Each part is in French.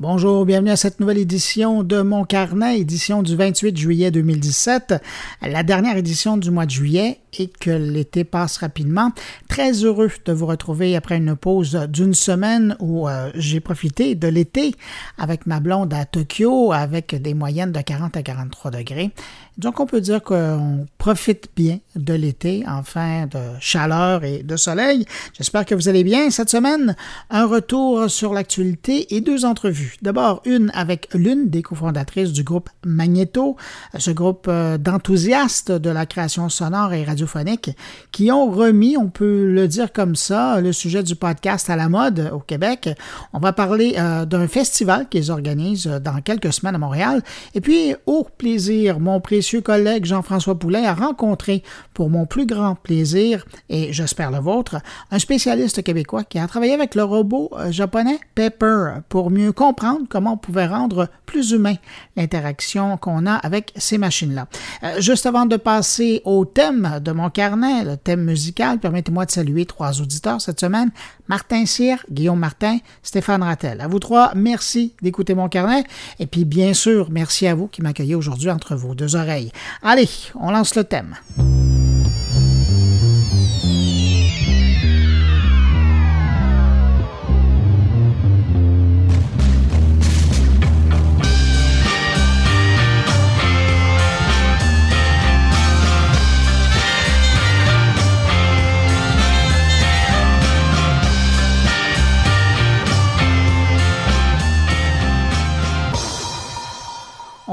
Bonjour, bienvenue à cette nouvelle édition de Mon Carnet, édition du 28 juillet 2017, la dernière édition du mois de juillet et que l'été passe rapidement. Très heureux de vous retrouver après une pause d'une semaine où euh, j'ai profité de l'été avec ma blonde à Tokyo avec des moyennes de 40 à 43 degrés. Donc, on peut dire qu'on profite bien de l'été, enfin de chaleur et de soleil. J'espère que vous allez bien. Cette semaine, un retour sur l'actualité et deux entrevues. D'abord, une avec l'une des cofondatrices du groupe Magneto, ce groupe euh, d'enthousiastes de la création sonore et radiophonique qui ont remis, on peut le dire comme ça, le sujet du podcast à la mode au Québec. On va parler euh, d'un festival qu'ils organisent dans quelques semaines à Montréal. Et puis, au plaisir, mon précieux collègue Jean-François Poulet a rencontré, pour mon plus grand plaisir, et j'espère le vôtre, un spécialiste québécois qui a travaillé avec le robot euh, japonais Pepper pour mieux comprendre comment on pouvait rendre plus humain l'interaction qu'on a avec ces machines-là. Euh, juste avant de passer au thème de mon carnet, le thème musical, permettez-moi de saluer trois auditeurs cette semaine, Martin Cyr, Guillaume Martin, Stéphane Rattel. À vous trois, merci d'écouter mon carnet, et puis bien sûr, merci à vous qui m'accueillez aujourd'hui entre vos deux oreilles. Allez, on lance le thème.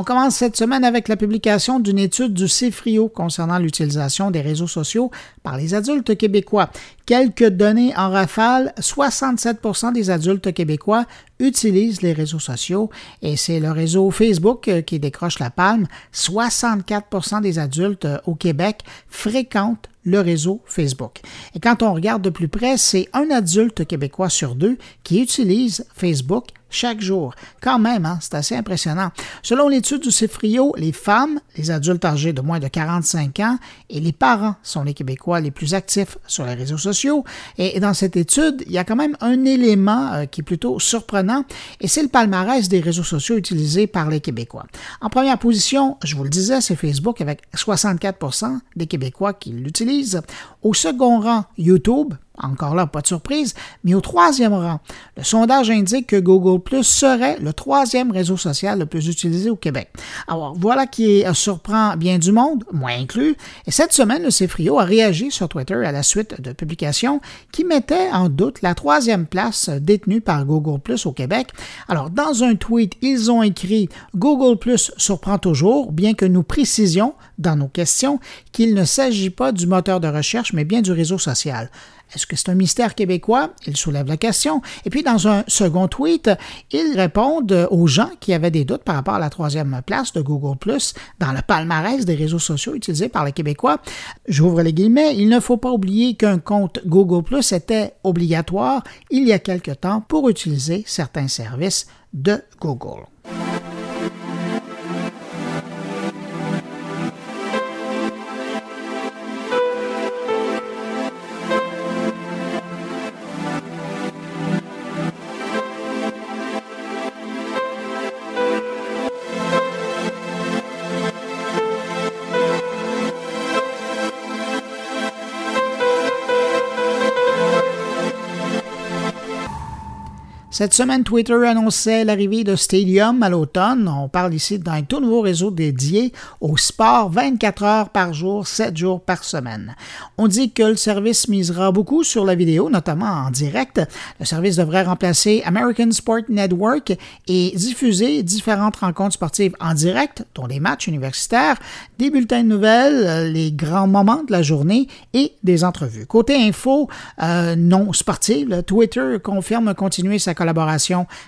Commence cette semaine avec la publication d'une étude du CIFRIO concernant l'utilisation des réseaux sociaux par les adultes québécois. Quelques données en rafale, 67% des adultes québécois utilisent les réseaux sociaux et c'est le réseau Facebook euh, qui décroche la palme. 64% des adultes euh, au Québec fréquentent le réseau Facebook. Et quand on regarde de plus près, c'est un adulte québécois sur deux qui utilise Facebook chaque jour. Quand même, hein, c'est assez impressionnant. Selon l'étude du CIFRIO, les femmes, les adultes âgés de moins de 45 ans et les parents sont les Québécois les plus actifs sur les réseaux sociaux. Et dans cette étude, il y a quand même un élément euh, qui est plutôt surprenant et c'est le palmarès des réseaux sociaux utilisés par les Québécois. En première position, je vous le disais, c'est Facebook avec 64% des Québécois qui l'utilisent. Au second rang, YouTube, encore là, pas de surprise, mais au troisième rang, le sondage indique que Google Plus serait le troisième réseau social le plus utilisé au Québec. Alors, voilà qui surprend bien du monde, moi inclus. Et cette semaine, le CFRIO a réagi sur Twitter à la suite de publications qui mettaient en doute la troisième place détenue par Google Plus au Québec. Alors, dans un tweet, ils ont écrit Google Plus surprend toujours, bien que nous précisions dans nos questions qu'il ne s'agit pas du moteur de recherche, mais bien du réseau social. Est-ce que c'est un mystère québécois? Il soulève la question. Et puis, dans un second tweet, ils répondent aux gens qui avaient des doutes par rapport à la troisième place de Google dans le palmarès des réseaux sociaux utilisés par les Québécois. J'ouvre les guillemets. Il ne faut pas oublier qu'un compte Google était obligatoire il y a quelque temps pour utiliser certains services de Google. Cette semaine, Twitter annonçait l'arrivée de Stadium à l'automne. On parle ici d'un tout nouveau réseau dédié au sport 24 heures par jour, 7 jours par semaine. On dit que le service misera beaucoup sur la vidéo, notamment en direct. Le service devrait remplacer American Sport Network et diffuser différentes rencontres sportives en direct, dont les matchs universitaires, des bulletins de nouvelles, les grands moments de la journée et des entrevues. Côté info euh, non sportive, Twitter confirme continuer sa collaboration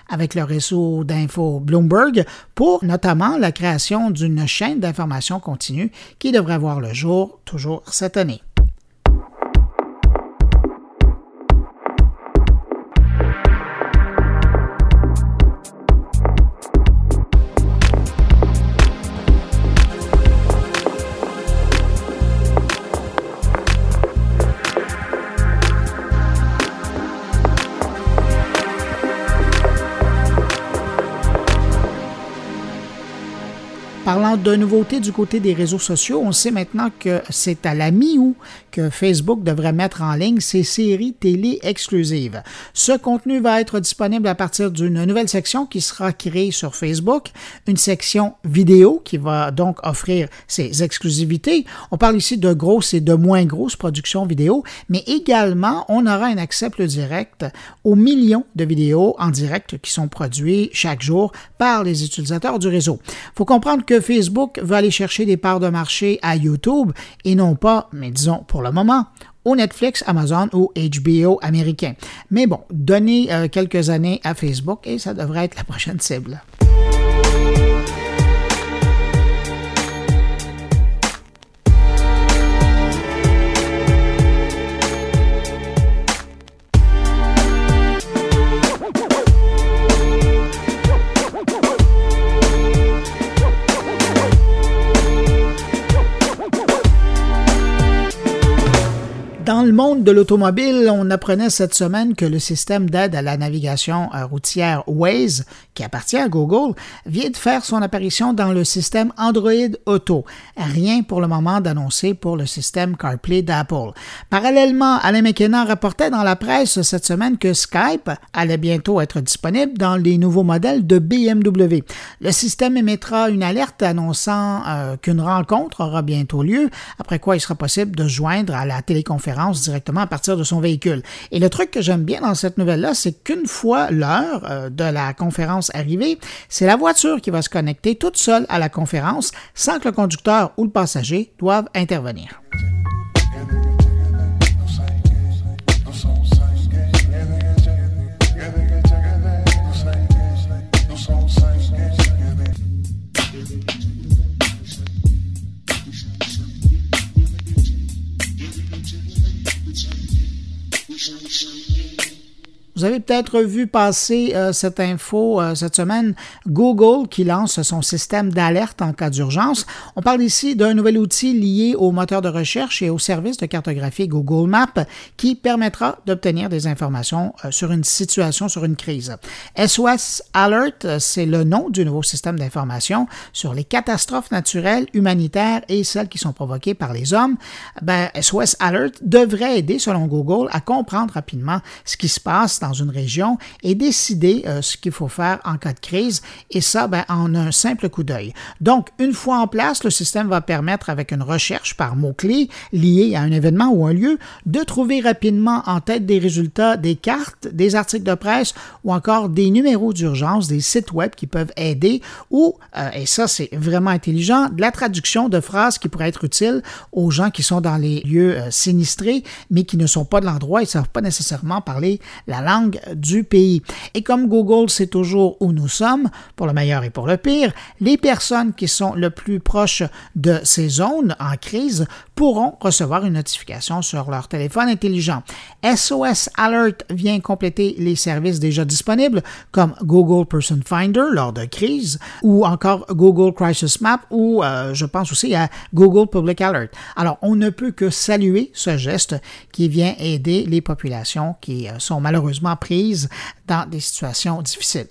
avec le réseau d'info Bloomberg pour notamment la création d'une chaîne d'information continue qui devrait voir le jour toujours cette année. De nouveautés du côté des réseaux sociaux, on sait maintenant que c'est à la mi-août que Facebook devrait mettre en ligne ses séries télé exclusives. Ce contenu va être disponible à partir d'une nouvelle section qui sera créée sur Facebook, une section vidéo qui va donc offrir ses exclusivités. On parle ici de grosses et de moins grosses productions vidéo, mais également on aura un accès plus direct aux millions de vidéos en direct qui sont produits chaque jour par les utilisateurs du réseau. Il faut comprendre que Facebook va aller chercher des parts de marché à YouTube et non pas, mais disons pour le moment, au Netflix, Amazon ou HBO américain. Mais bon, donnez euh, quelques années à Facebook et ça devrait être la prochaine cible. Dans le monde de l'automobile, on apprenait cette semaine que le système d'aide à la navigation routière Waze, qui appartient à Google, vient de faire son apparition dans le système Android Auto. Rien pour le moment d'annoncer pour le système CarPlay d'Apple. Parallèlement, Alain McKenna rapportait dans la presse cette semaine que Skype allait bientôt être disponible dans les nouveaux modèles de BMW. Le système émettra une alerte annonçant euh, qu'une rencontre aura bientôt lieu, après quoi il sera possible de joindre à la téléconférence directement à partir de son véhicule. Et le truc que j'aime bien dans cette nouvelle-là, c'est qu'une fois l'heure euh, de la conférence arrivée, c'est la voiture qui va se connecter toute seule à la conférence sans que le conducteur ou le passager doivent intervenir. Vous avez peut-être vu passer euh, cette info euh, cette semaine, Google qui lance son système d'alerte en cas d'urgence. On parle ici d'un nouvel outil lié au moteur de recherche et au service de cartographie Google Maps qui permettra d'obtenir des informations euh, sur une situation, sur une crise. SOS Alert, c'est le nom du nouveau système d'information sur les catastrophes naturelles, humanitaires et celles qui sont provoquées par les hommes. Ben, SOS Alert devrait aider, selon Google, à comprendre rapidement ce qui se passe dans dans une région et décider euh, ce qu'il faut faire en cas de crise, et ça ben, en un simple coup d'œil. Donc, une fois en place, le système va permettre, avec une recherche par mots-clés liés à un événement ou un lieu, de trouver rapidement en tête des résultats des cartes, des articles de presse ou encore des numéros d'urgence, des sites web qui peuvent aider ou, euh, et ça c'est vraiment intelligent, de la traduction de phrases qui pourraient être utiles aux gens qui sont dans les lieux euh, sinistrés, mais qui ne sont pas de l'endroit et ne savent pas nécessairement parler la langue du pays. Et comme Google sait toujours où nous sommes, pour le meilleur et pour le pire, les personnes qui sont le plus proches de ces zones en crise pourront recevoir une notification sur leur téléphone intelligent. SOS Alert vient compléter les services déjà disponibles comme Google Person Finder lors de crise ou encore Google Crisis Map ou euh, je pense aussi à Google Public Alert. Alors on ne peut que saluer ce geste qui vient aider les populations qui euh, sont malheureusement dans des situations difficiles.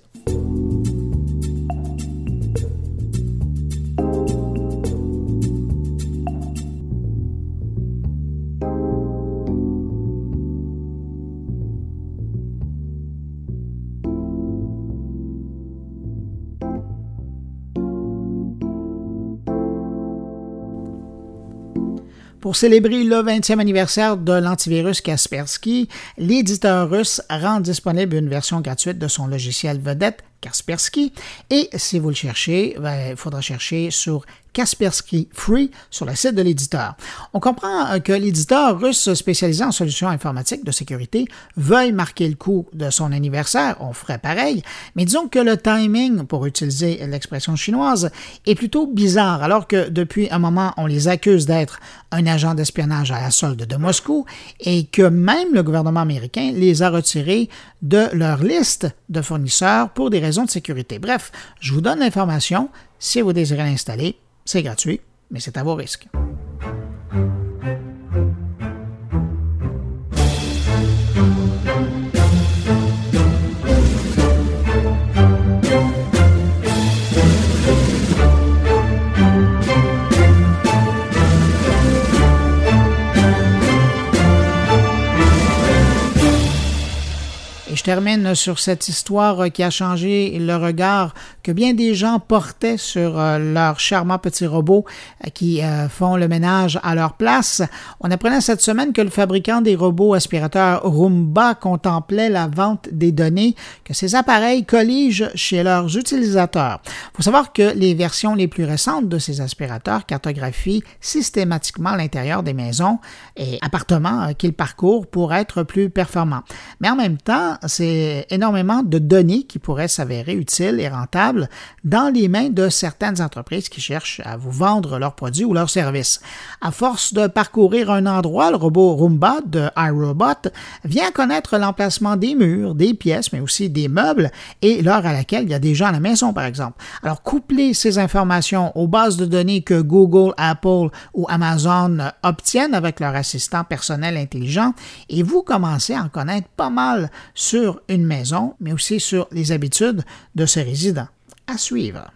Pour célébrer le 20e anniversaire de l'antivirus Kaspersky, l'éditeur russe rend disponible une version gratuite de son logiciel vedette Kaspersky. Et si vous le cherchez, ben, il faudra chercher sur Kaspersky Free sur le site de l'éditeur. On comprend euh, que l'éditeur russe spécialisé en solutions informatiques de sécurité veuille marquer le coup de son anniversaire, on ferait pareil, mais disons que le timing, pour utiliser l'expression chinoise, est plutôt bizarre, alors que depuis un moment, on les accuse d'être un agent d'espionnage à la solde de Moscou et que même le gouvernement américain les a retirés de leur liste de fournisseurs pour des raisons de sécurité. Bref, je vous donne l'information. Si vous désirez l'installer, c'est gratuit, mais c'est à vos risques. Termine sur cette histoire qui a changé le regard que bien des gens portaient sur euh, leurs charmants petits robots euh, qui euh, font le ménage à leur place. On apprenait cette semaine que le fabricant des robots aspirateurs Roomba contemplait la vente des données que ces appareils colligent chez leurs utilisateurs. Il faut savoir que les versions les plus récentes de ces aspirateurs cartographient systématiquement l'intérieur des maisons et appartements qu'ils parcourent pour être plus performants. Mais en même temps, c'est énormément de données qui pourraient s'avérer utiles et rentables dans les mains de certaines entreprises qui cherchent à vous vendre leurs produits ou leurs services. À force de parcourir un endroit, le robot Roomba de iRobot vient connaître l'emplacement des murs, des pièces, mais aussi des meubles et l'heure à laquelle il y a des gens à la maison, par exemple. Alors, couplez ces informations aux bases de données que Google, Apple ou Amazon obtiennent avec leur assistant personnel intelligent et vous commencez à en connaître pas mal sur une maison, mais aussi sur les habitudes de ses résidents. À suivre.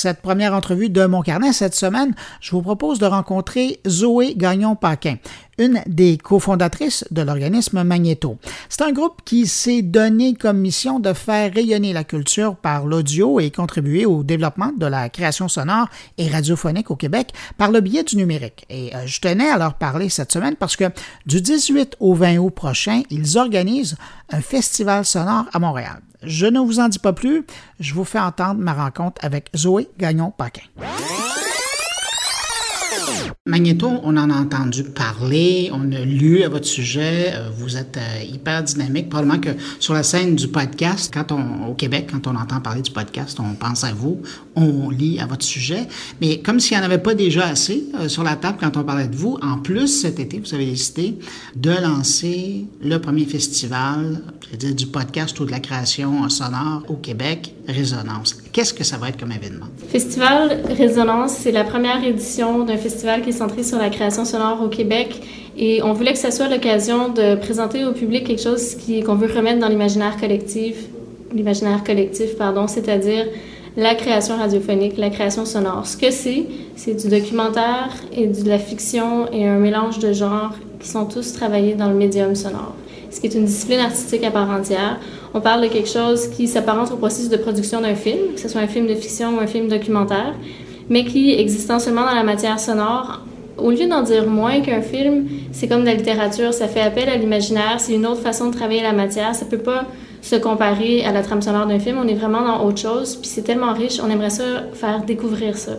cette première entrevue de Mon Carnet cette semaine, je vous propose de rencontrer Zoé Gagnon-Paquin, une des cofondatrices de l'organisme Magneto. C'est un groupe qui s'est donné comme mission de faire rayonner la culture par l'audio et contribuer au développement de la création sonore et radiophonique au Québec par le biais du numérique. Et euh, je tenais à leur parler cette semaine parce que du 18 au 20 août prochain, ils organisent un festival sonore à Montréal. Je ne vous en dis pas plus, je vous fais entendre ma rencontre avec Zoé Gagnon-Paquin. Magneto, on en a entendu parler, on a lu à votre sujet, euh, vous êtes euh, hyper dynamique. Probablement que sur la scène du podcast, quand on, au Québec, quand on entend parler du podcast, on pense à vous, on lit à votre sujet. Mais comme s'il n'y en avait pas déjà assez euh, sur la table quand on parlait de vous, en plus, cet été, vous avez décidé de lancer le premier festival, du podcast ou de la création sonore au Québec, Résonance. Qu'est-ce que ça va être comme événement? Festival Résonance, c'est la première édition d'un festival qui est centré sur la création sonore au Québec. Et on voulait que ce soit l'occasion de présenter au public quelque chose qu'on veut remettre dans l'imaginaire collectif, l'imaginaire collectif, pardon, c'est-à-dire la création radiophonique, la création sonore. Ce que c'est, c'est du documentaire et de la fiction et un mélange de genres qui sont tous travaillés dans le médium sonore, ce qui est une discipline artistique à part entière on parle de quelque chose qui s'apparente au processus de production d'un film, que ce soit un film de fiction ou un film documentaire, mais qui, existant seulement dans la matière sonore, au lieu d'en dire moins qu'un film, c'est comme de la littérature, ça fait appel à l'imaginaire, c'est une autre façon de travailler la matière, ça peut pas se comparer à la trame sonore d'un film, on est vraiment dans autre chose, puis c'est tellement riche, on aimerait ça faire découvrir ça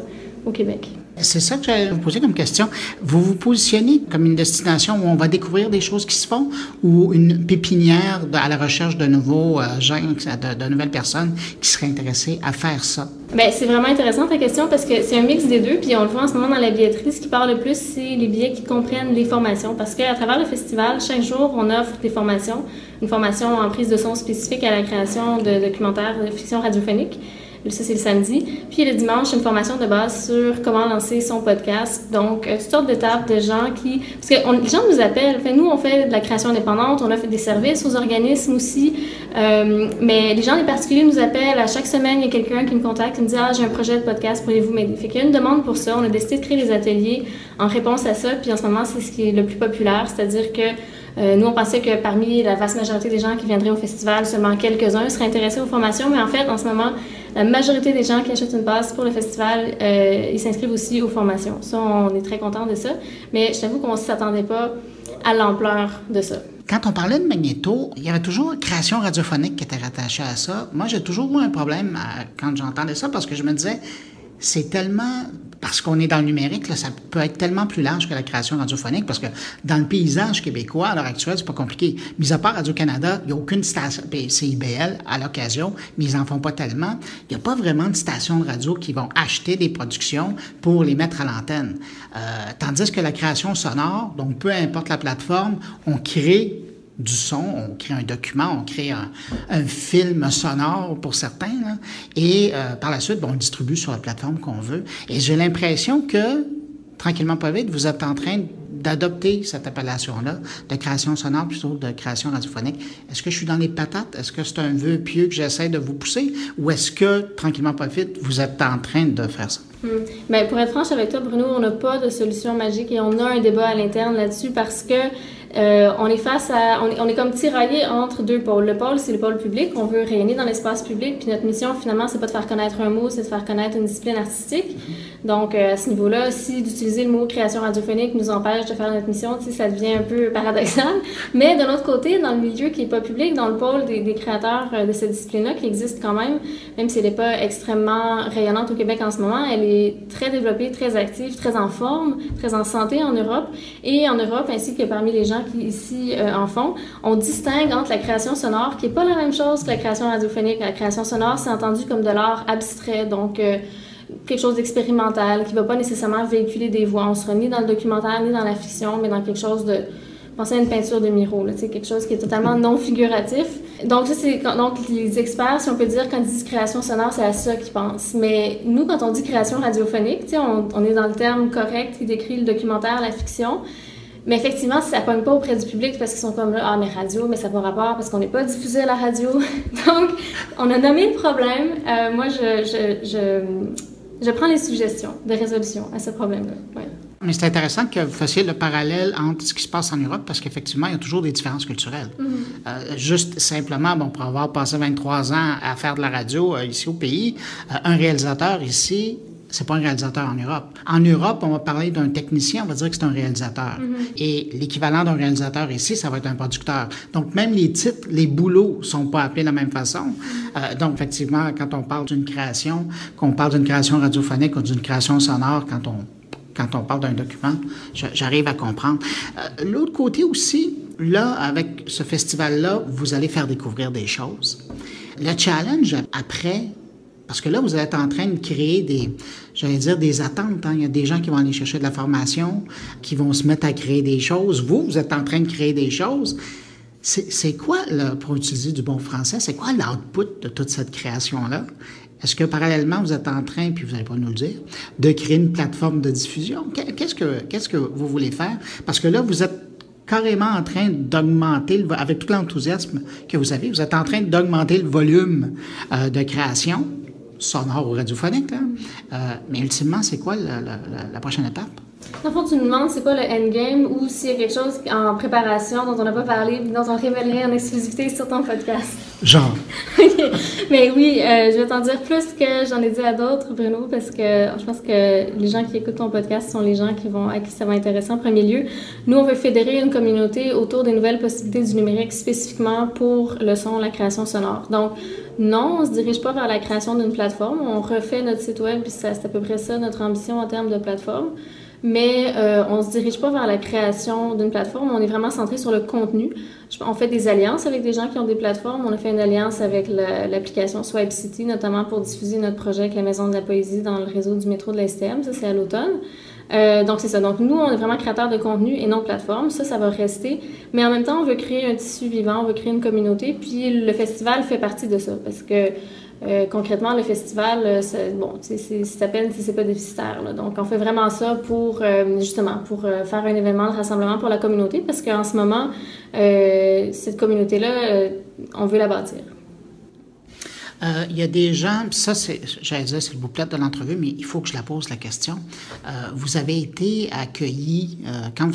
au Québec. C'est ça que j'allais vous poser comme question. Vous vous positionnez comme une destination où on va découvrir des choses qui se font ou une pépinière à la recherche de nouveaux euh, gens, de, nouvelles personnes qui seraient intéressées à faire ça? Bien, c'est vraiment intéressant ta question parce que c'est un mix des deux. Puis on le voit en ce moment dans la billetterie. Ce qui parle le plus, c'est les billets qui comprennent les formations. Parce qu'à travers le festival, chaque jour, on offre des formations. Une formation en prise de son spécifique à la création de documentaires de fiction radiophonique. Ça, c'est le samedi. Puis le dimanche, une formation de base sur comment lancer son podcast. Donc, euh, toutes sortes d'étapes de gens qui... Parce que les gens nous appellent. Enfin, nous, on fait de la création indépendante, on offre des services aux organismes aussi. Euh, mais les gens, les particuliers, nous appellent. À chaque semaine, il y a quelqu'un qui me contacte, qui me dit « Ah, j'ai un projet de podcast, pourriez-vous m'aider? » Fait qu'il y a une demande pour ça. On a décidé de créer des ateliers en réponse à ça. Puis en ce moment, c'est ce qui est le plus populaire, c'est-à-dire que euh, nous, on pensait que parmi la vaste majorité des gens qui viendraient au festival, seulement quelques-uns seraient intéressés aux formations, mais en fait, en ce moment, la majorité des gens qui achètent une passe pour le festival, euh, ils s'inscrivent aussi aux formations. Ça, on est très content de ça, mais je t'avoue qu'on ne s'attendait pas à l'ampleur de ça. Quand on parlait de Magnéto, il y avait toujours création radiophonique qui était rattachée à ça. Moi, j'ai toujours eu un problème quand j'entendais ça parce que je me disais, c'est tellement parce qu'on est dans le numérique, là, ça peut être tellement plus large que la création radiophonique, parce que dans le paysage québécois, à l'heure actuelle, c'est pas compliqué. Mis à part Radio-Canada, il n'y a aucune station, ben, CIBL à l'occasion, mais ils en font pas tellement. Il n'y a pas vraiment de stations de radio qui vont acheter des productions pour les mettre à l'antenne. Euh, tandis que la création sonore, donc peu importe la plateforme, on crée du son, on crée un document, on crée un, film sonore pour certains, et euh, par la suite, on le distribue sur la plateforme qu'on veut. Et j'ai l'impression que, tranquillement pas vite, vous êtes en train d'adopter cette appellation-là, de création sonore plutôt que de création radiophonique. Est-ce que je suis dans les patates? Est-ce que c'est un vœu pieux que j'essaie de vous pousser? Ou est-ce que, tranquillement pas vite, vous êtes en train de faire ça? Hmm. Ben, pour être franche avec toi, Bruno, on n'a pas de solution magique et on a un débat à l'interne là-dessus parce que euh, on est face à, on est, comme tiraillé entre deux pôles. Le pôle, c'est le pôle public. On veut rayonner dans l'espace public. Puis notre mission, finalement, c'est pas de faire connaître un mot, c'est de faire connaître une discipline artistique. Donc, euh, à ce niveau-là, si d'utiliser le mot création radiophonique nous empêche de faire notre mission, ça devient un peu paradoxal. Mais de l'autre côté, dans le milieu qui est pas public, dans le pôle des, créateurs euh, de cette discipline-là, qui existe quand même, même si elle n'est pas extrêmement rayonnante au Québec en ce moment, elle est très développée, très active, très en forme, très en santé en Europe. Et en Europe, ainsi que parmi les gens qui ici euh, en font, on distingue entre la création sonore, qui n'est pas la même chose que la création radiophonique. La création sonore, c'est entendu comme de l'art abstrait, donc quelque chose d'expérimental, qui ne va pas nécessairement véhiculer des voix. On sera ni dans le documentaire, ni dans la fiction, mais dans quelque chose de... Pensez à une peinture de Miro, là, quelque chose qui est totalement non figuratif. Donc, ça, c'est donc les experts, si on peut dire, quand ils disent création sonore, c'est à ça qu'ils pensent. Mais nous, quand on dit création radiophonique, on, on est dans le terme correct qui décrit le documentaire, la fiction. Mais effectivement, ça ne pogne pas auprès du public parce qu'ils sont comme là, ah, mais radio, mais ça n'a pas rapport parce qu'on n'est pas diffusé à la radio. Donc, on a nommé le problème. Euh, moi, je, je, prends les suggestions de résolution à ce problème-là. Mais c'est intéressant que vous fassiez le parallèle entre ce qui se passe en Europe parce qu'effectivement, il y a toujours des différences culturelles. Mm-hmm. euh, juste simplement, bon, pour avoir passé 23 ans à faire de la radio euh, ici au pays, euh, un réalisateur ici c'est pas un réalisateur en Europe. En Europe, on va parler d'un technicien, on va dire que c'est un réalisateur. Mm-hmm. Et l'équivalent d'un réalisateur ici, ça va être un producteur. Donc, même les titres, les boulots sont pas appelés de la même façon. Mm-hmm. Euh, donc, effectivement, quand on parle d'une création, qu'on parle d'une création radiophonique ou d'une création sonore, quand on quand on parle d'un document, j'arrive à comprendre. Euh, l'autre côté aussi, là, avec ce festival-là, vous allez faire découvrir des choses. Le challenge après parce que là, vous êtes en train de créer des, j'allais dire, des attentes. Hein. Il y a des gens qui vont aller chercher de la formation, qui vont se mettre à créer des choses. Vous, vous êtes en train de créer des choses. C'est quoi, pour utiliser du bon français, c'est quoi l'output de toute cette création-là? Est-ce que parallèlement, vous êtes en train, puis vous n'allez pas nous le dire, de créer une plateforme de diffusion? Qu'est-ce que, que vous voulez faire? Parce que là, vous êtes carrément en train d'augmenter, avec tout l'enthousiasme que vous avez, vous êtes en train d'augmenter le volume euh, de création sonore ou radiophonique. Euh, mais ultimement, c'est quoi la, prochaine étape? Dans fond, tu nous demandes c'est quoi le endgame ou s'il y a quelque chose en préparation dont on n'a pas parlé dont on révélerait en exclusivité sur ton podcast. Genre. Mais oui, euh, je vais t'en dire plus que j'en ai dit à d'autres, Bruno, parce que je pense que les gens qui écoutent ton podcast sont les gens qui vont, à qui ça va intéresser en premier lieu. Nous, on veut fédérer une communauté autour des nouvelles possibilités du numérique spécifiquement pour le son, la création sonore. Donc, non, on se dirige pas vers la création d'une plateforme. On refait notre site web, puis c'est à peu près ça notre ambition en termes de plateforme. Mais euh, on se dirige pas vers la création d'une plateforme. On est vraiment centré sur le contenu. On fait des alliances avec des gens qui ont des plateformes. On a fait une alliance avec l'application Swipe City, notamment pour diffuser notre projet avec la Maison de la Poésie dans le réseau du métro de l'STM. Ça, c'est à l'automne. Euh, donc, c'est ça. Donc, nous, on est vraiment créateurs de contenu et non de plateforme. Ça, ça va rester. Mais en même temps, on veut créer un tissu vivant, on veut créer une communauté. Puis, le festival fait partie de ça parce que euh, concrètement, le festival, euh, bon, ça s'appelle si c'est pas déficitaire. Donc, on fait vraiment ça pour, justement, pour faire un événement de rassemblement pour la communauté parce qu'en ce moment, cette communauté-là, on veut la bâtir. Euh, il y a des gens, ça, c'est, j'allais dire, c'est le bouplet de l'entrevue, mais il faut que je la pose la question. Euh, vous avez été accueilli, euh, quand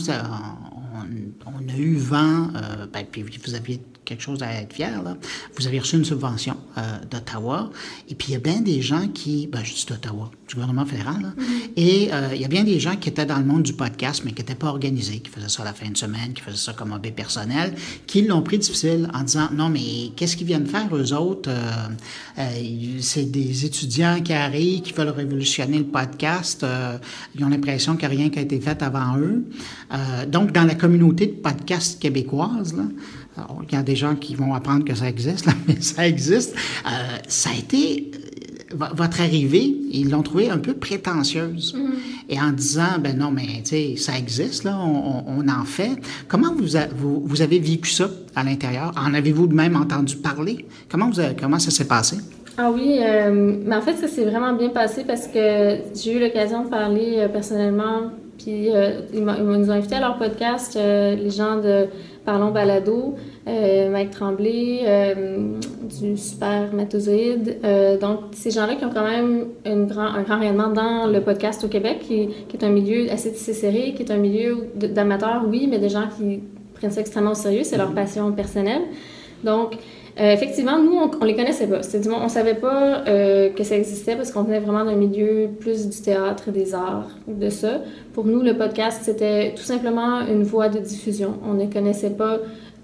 on, a eu vent, ben, puis vous aviez quelque chose à être fier. Là. Vous avez reçu une subvention euh, d'Ottawa. Et puis, il y a bien des gens qui... Ben, je dis d'Ottawa, du gouvernement fédéral. Là. Mm-hmm. Et euh, il y a bien des gens qui étaient dans le monde du podcast, mais qui n'étaient pas organisés, qui faisaient ça la fin de semaine, qui faisaient ça comme hobby personnel, qui l'ont pris difficile en disant, non, mais qu'est-ce qu'ils viennent faire, eux autres? Euh, c'est des étudiants qui arrivent, qui veulent révolutionner le podcast. ils ont l'impression qu'il n'y a rien qui a été fait avant eux. donc, dans la communauté de podcast québécoise, là, il y a des gens qui vont apprendre que ça existe, mais ça existe. Euh, ça a été euh, votre arrivée, ils l'ont trouvé un peu prétentieuse. Mm-hmm. Et en disant, ben non, mais tu sais, ça existe, là, on, en fait. Comment vous, vous, avez vécu ça à l'intérieur? En avez-vous même entendu parler? Comment, vous comment ça s'est passé? Ah oui, euh, mais en fait, ça s'est vraiment bien passé parce que j'ai eu l'occasion de parler personnellement Puis ils, nous ont invités à leur podcast, les gens de Parlons Balado, Mike Tremblay, du Super Matozoïde. donc, ces gens-là qui ont quand même une grand, un grand rayonnement dans le podcast au Québec, qui, qui est un milieu assez tissé serré, qui est un milieu d'amateurs, oui, mais des gens qui prennent ça extrêmement au sérieux, c'est leur mm-hmm. passion personnelle. Donc, euh, effectivement, nous, on, les connaissait pas. C'est on savait pas euh, que ça existait parce qu'on venait vraiment d'un milieu plus du théâtre, des arts, de ça. Pour nous, le podcast, c'était tout simplement une voie de diffusion. On ne connaissait pas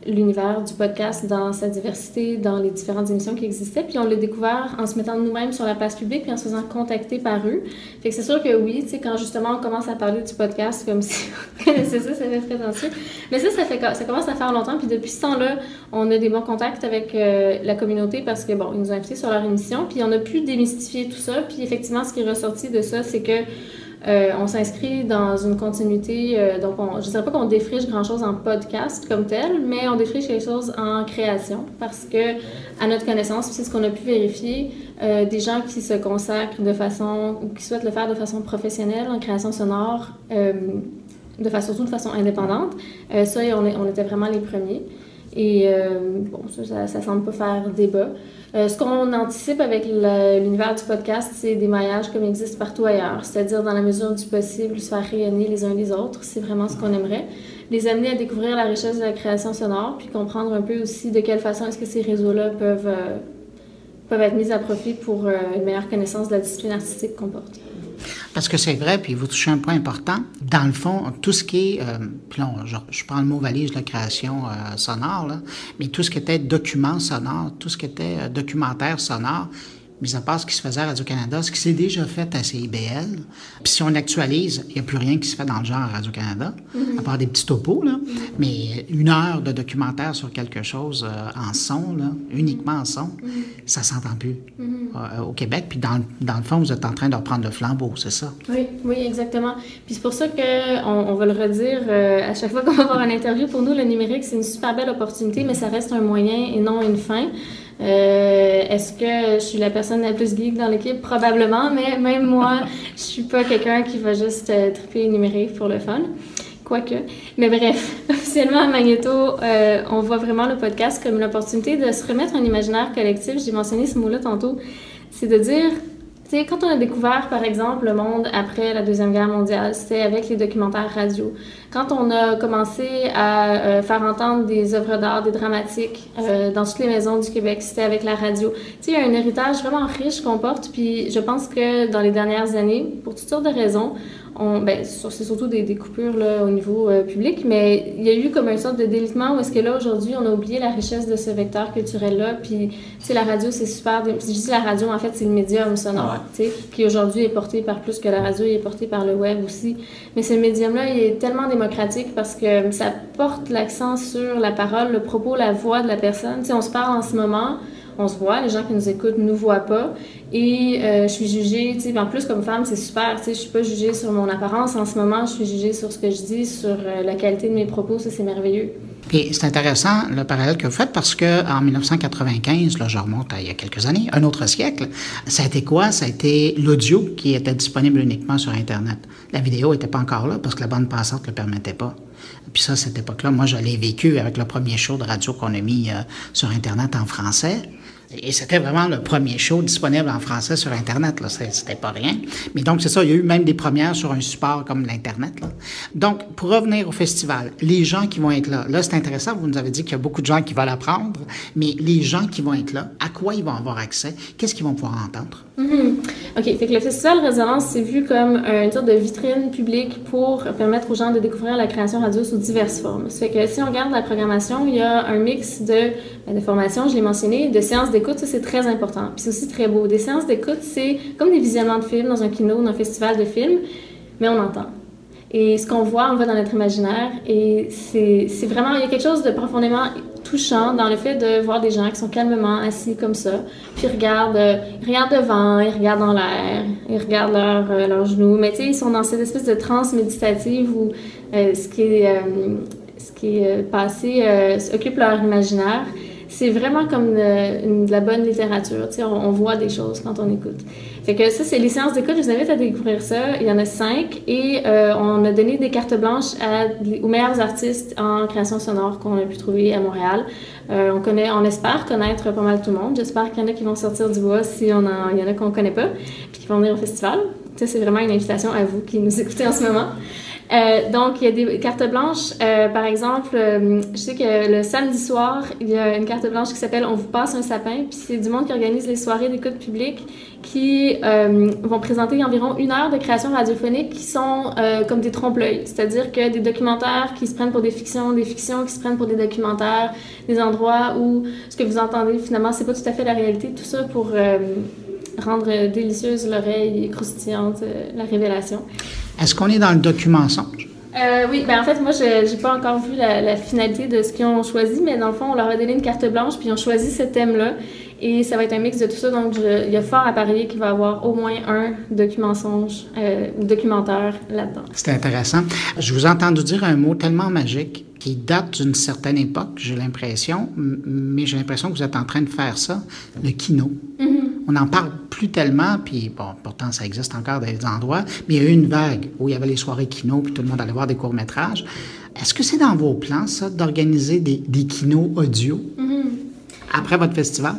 l'univers du podcast dans sa diversité, dans les différentes émissions qui existaient. Puis on l'a découvert en se mettant nous-mêmes sur la place publique puis en se faisant contacter par eux. Fait que c'est sûr que oui, tu sais, quand justement on commence à parler du podcast comme si c'est ça, ça fait prétentieux. Mais ça, ça, fait, ça commence à faire longtemps. Puis depuis ce temps-là, on a des bons contacts avec euh, la communauté parce que, bon, ils nous ont invités sur leur émission. Puis on a pu démystifier tout ça. Puis effectivement, ce qui est ressorti de ça, c'est que euh, on s'inscrit dans une continuité, euh, donc on, je ne dirais pas qu'on défriche grand-chose en podcast comme tel, mais on défriche les choses en création parce que, à notre connaissance, c'est ce qu'on a pu vérifier, euh, des gens qui se consacrent de façon, ou qui souhaitent le faire de façon professionnelle en création sonore, de façon, surtout de façon indépendante, ça, on, était vraiment les premiers. Et bon, ça, ça, semble pas faire débat. Euh, ce qu'on anticipe avec l'univers du podcast, c'est des maillages comme il existe partout ailleurs, c'est-à-dire dans la mesure du possible, se faire rayonner les uns les autres. C'est vraiment ce qu'on aimerait. Les amener à découvrir la richesse de la création sonore, puis comprendre un peu aussi de quelle façon est-ce que ces réseaux-là peuvent, euh, peuvent être mis à profit pour euh, une meilleure connaissance de la discipline artistique qu'on porte. Parce que c'est vrai, puis vous touchez un point important. Dans le fond, tout ce qui est, euh, puis je, prends le mot valise de la création euh, sonore, là, mais tout ce qui était document sonore, tout ce qui était euh, documentaire sonore, mis à part ce qui se faisait à Radio-Canada, ce qui s'est déjà fait à CIBL. Puis si on actualise, il n'y a plus rien qui se fait dans le genre à Radio-Canada, mm-hmm. à part des petits topos, là. Mm-hmm. Mais une heure de documentaire sur quelque chose euh, en son, là, uniquement en son, mm-hmm. ça s'entend plus euh, au Québec. Puis dans, dans, le fond, vous êtes en train de reprendre le flambeau, c'est ça? Oui, oui, exactement. Puis c'est pour ça qu'on on va le redire euh, à chaque fois qu'on va avoir une interview. Pour nous, le numérique, c'est une super belle opportunité, mais ça reste un moyen et non une fin. Euh, est-ce que je suis la personne la plus geek dans l'équipe? Probablement, mais même moi, je suis pas quelqu'un qui va juste euh, triper numérique pour le fun. Quoique. Mais bref, officiellement à Magneto, euh, on voit vraiment le podcast comme une opportunité de se remettre un imaginaire collectif. J'ai mentionné ce mot-là tantôt. C'est de dire quand on a découvert, par exemple, le monde après la Deuxième Guerre mondiale, c'était avec les documentaires radio. Quand on a commencé à euh, faire entendre des œuvres d'art, des dramatiques euh, dans toutes les maisons du Québec, c'était avec la radio. Tu sais, il y a un héritage vraiment riche qu'on porte, puis je pense que dans les dernières années, pour toutes sortes de raisons, ben, c'est surtout des, des coupures là, au niveau euh, public, mais il y a eu comme une sorte de délitement où est-ce que là, aujourd'hui, on a oublié la richesse de ce vecteur culturel-là. Puis, tu la radio, c'est super. Je dis la radio, en fait, c'est le médium sonore, qui aujourd'hui est porté par plus que la radio, il est porté par le web aussi. Mais ce médium-là, il est tellement démocratique parce que ça porte l'accent sur la parole, le propos, la voix de la personne. Sais, on se parle en ce moment on se voit, les gens qui nous écoutent ne nous voient pas. Et euh, je suis jugée, en plus comme femme, c'est super, tu sais, je suis pas jugée sur mon apparence en ce moment, je suis jugée sur ce que je dis, sur euh, la qualité de mes propos, ça c'est merveilleux. Et c'est intéressant le parallèle que vous faites parce que en 1995, là, je remonte à il y a quelques années, un autre siècle, ça a été quoi? Ça a été l'audio qui était disponible uniquement sur Internet. La vidéo n'était pas encore là parce que la bande passante ne le permettait pas. Puis ça, cette époque-là, moi, je l'ai vécu avec le premier show de radio qu'on a mis euh, sur Internet en français. Et c'était vraiment le premier show disponible en français sur Internet. Là. C'était pas rien. Mais donc, c'est ça. Il y a eu même des premières sur un support comme l'Internet. Donc, pour revenir au festival, les gens qui vont être là, là, c'est intéressant. Vous nous avez dit qu'il y a beaucoup de gens qui veulent apprendre. Mais les gens qui vont être là, à quoi ils vont avoir accès? Qu'est-ce qu'ils vont pouvoir entendre? Mm-hmm. OK. Fait que le Festival Résonance, c'est vu comme une sorte de vitrine publique pour permettre aux gens de découvrir la création radio sous diverses formes. Ça fait que si on regarde la programmation, il y a un mix de, ben, de formations, je l'ai mentionné, de séances ça c'est très important. Puis c'est aussi très beau. Des séances d'écoute, c'est comme des visionnements de films dans un kino, dans un festival de films, mais on entend. Et ce qu'on voit, on va dans notre imaginaire. Et c'est vraiment, il y a quelque chose de profondément touchant dans le fait de voir des gens qui sont calmement assis comme ça, puis regardent, ils regardent devant, ils regardent dans l'air, ils regardent leurs euh, leurs genoux. Mais tu sais, ils sont dans cette espèce de transe méditative où euh, ce qui euh, ce qui est passé occupe leur imaginaire c'est vraiment comme de, la bonne littérature. On, voit des choses quand on écoute. Fait que ça, c'est les séances d'écoute. Je vous invite à découvrir ça. Il y en a cinq et euh, on a donné des cartes blanches aux meilleurs artistes en création sonore qu'on a pu trouver à Montréal. Euh, on connaît, on espère connaître pas mal tout le monde. J'espère qu'il y en a qui vont sortir du bois si il y en a qu'on connaît pas, puis qui vont venir au festival. Ça, c'est vraiment une invitation à vous qui nous écoutez en ce moment. Euh, donc, il y a des cartes blanches. Euh, par exemple, euh, je sais que le samedi soir, il y a une carte blanche qui s'appelle On vous passe un sapin. Puis c'est du monde qui organise les soirées d'écoute publique qui vont présenter environ une heure de création radiophonique qui sont comme des trompe-l'œil. C'est-à-dire que des documentaires qui se prennent pour des fictions, des fictions qui se prennent pour des documentaires, des endroits où ce que vous entendez finalement, c'est pas tout à fait la réalité. Tout ça pour rendre délicieuse l'oreille et croustillante la révélation. Est-ce qu'on est dans le document songe? Euh, oui, ben en fait, moi, je n'ai pas encore vu la, finalité de ce qu'ils ont choisi, mais dans le fond, on leur a donné une carte blanche, puis ils ont choisi ce thème-là. Et ça va être un mix de tout ça. Donc, il y a fort à parier qu'il va y avoir au moins un document songe euh, documentaire là-dedans. C'est intéressant. Je vous ai entendu dire un mot tellement magique qui date d'une certaine époque, j'ai l'impression, mais j'ai l'impression que vous êtes en train de faire ça, le kino. Mm-hmm. On n'en parle plus tellement, puis bon, pourtant ça existe encore dans des endroits, mais il y a eu une vague où il y avait les soirées kino, puis tout le monde allait voir des courts-métrages. Est-ce que c'est dans vos plans, ça, d'organiser des, des kinos audio mm-hmm. après votre festival?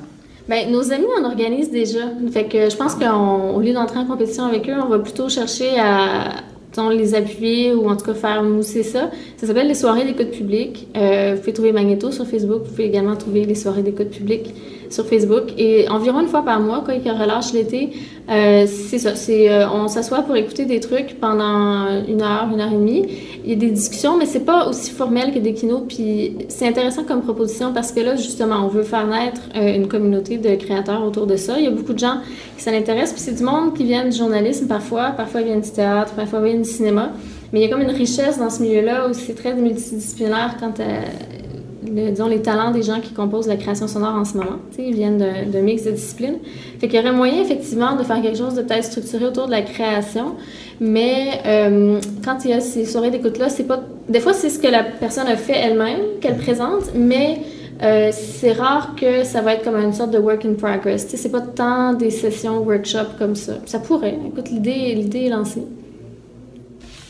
Bien, nos amis en organisent déjà. Fait que je pense qu'au lieu d'entrer en compétition avec eux, on va plutôt chercher à, les appuyer ou en tout cas faire mousser ça. Ça s'appelle les soirées d'écoute publique. Euh, vous pouvez trouver Magneto sur Facebook. Vous pouvez également trouver les soirées d'écoute publique sur Facebook. Et environ une fois par mois, quand il relâche l'été, euh, c'est ça. C'est, euh, on s'assoit pour écouter des trucs pendant une heure, une heure et demie. Il y a des discussions, mais c'est pas aussi formel que des kinos. Puis c'est intéressant comme proposition parce que là, justement, on veut faire naître euh, une communauté de créateurs autour de ça. Il y a beaucoup de gens qui s'en intéressent. Puis c'est du monde qui vient du journalisme parfois, parfois ils viennent du théâtre, parfois ils viennent du cinéma. Mais il y a comme une richesse dans ce milieu-là où c'est très multidisciplinaire quand disons, les talents des gens qui composent la création sonore en ce moment. Ils viennent d'un mix de disciplines. Fait qu'il y aurait moyen, effectivement, de faire quelque chose de peut-être structuré autour de la création. Mais euh, quand il y a ces soirées d'écoute-là. Des fois, c'est ce que la personne a fait elle-même, qu'elle présente, mais euh, c'est rare que ça va être comme une sorte de work in progress. C'est pas tant des sessions workshop comme ça. Ça pourrait. Écoute, l'idée est lancée.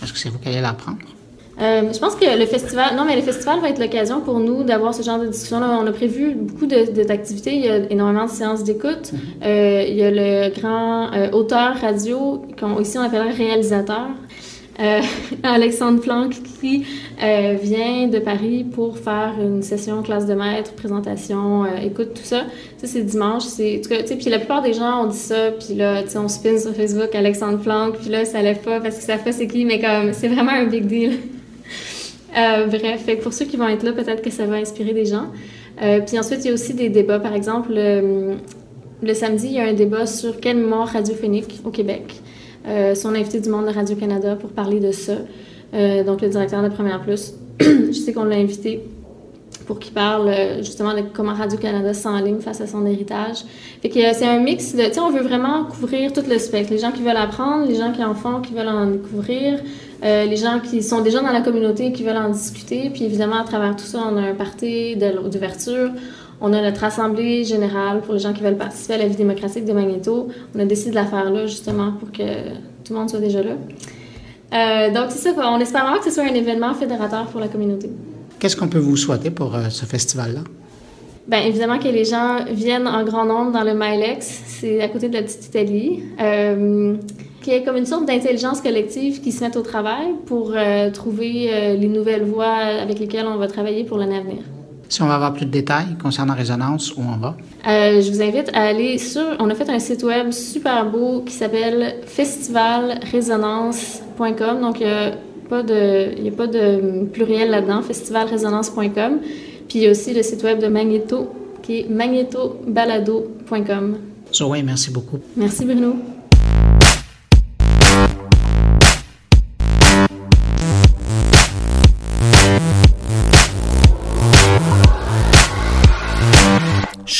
Est-ce que c'est vous qui allez l'apprendre? Euh, je pense que le festival, non, mais le festival va être l'occasion pour nous d'avoir ce genre de discussion-là. On a prévu beaucoup d'activités. Il y a énormément de séances d'écoute. Mhm. Euh, il y a le grand euh, auteur radio, qu'on ici on appellerait réalisateur, Alexandre Planck, qui vient de Paris pour faire une session classe de maître, présentation, écoute, tout ça. Ça, c'est dimanche. C'est, puis la plupart des gens ont dit ça, puis là, on spin sur Facebook Alexandre Planck, puis là, ça lève pas parce que ça fait c'est qui, mais comme, c'est vraiment un big deal. Euh, bref, pour ceux qui vont être là, peut-être que ça va inspirer des gens. Euh, puis ensuite, il y a aussi des débats. Par exemple, le, samedi, il y a un débat sur quelle mort radiophonique au Québec. Euh, son invité du monde de Radio-Canada pour parler de ça. Euh, donc, le directeur de Première Plus, je sais qu'on l'a invité pour qu'il parle justement de comment Radio-Canada s'enligne face à son héritage. C'est un mix de, on veut vraiment couvrir tout le spectre. Les gens qui veulent apprendre, les gens qui en font, qui veulent en découvrir, euh, les gens qui sont déjà dans la communauté et qui veulent en discuter. Puis évidemment, à travers tout ça, on a un parti d'ouverture. On a notre assemblée générale pour les gens qui veulent participer à la vie démocratique de Magneto. On a décidé de la faire là, justement, pour que tout le monde soit déjà là. Euh, donc, c'est ça. On espère vraiment que ce soit un événement fédérateur pour la communauté. Qu'est-ce qu'on peut vous souhaiter pour euh, ce festival-là? Bien, évidemment que les gens viennent en grand nombre dans le Milex. C'est à côté de la petite Italie qu'il y ait comme une sorte d'intelligence collective qui se mette au travail pour euh, trouver euh, les nouvelles voies avec lesquelles on va travailler pour l'année à venir. Si on va avoir plus de détails concernant Résonance, où on va? Euh, je vous invite à aller sur... On a fait un site web super beau qui s'appelle festivalrésonance.com. Donc, il n'y a, pas de, a pas de pluriel là-dedans, festivalrésonance.com. Puis, il y a aussi le site web de Magneto, qui est magnetobalado.com. Zoé, merci beaucoup. Merci, Bruno.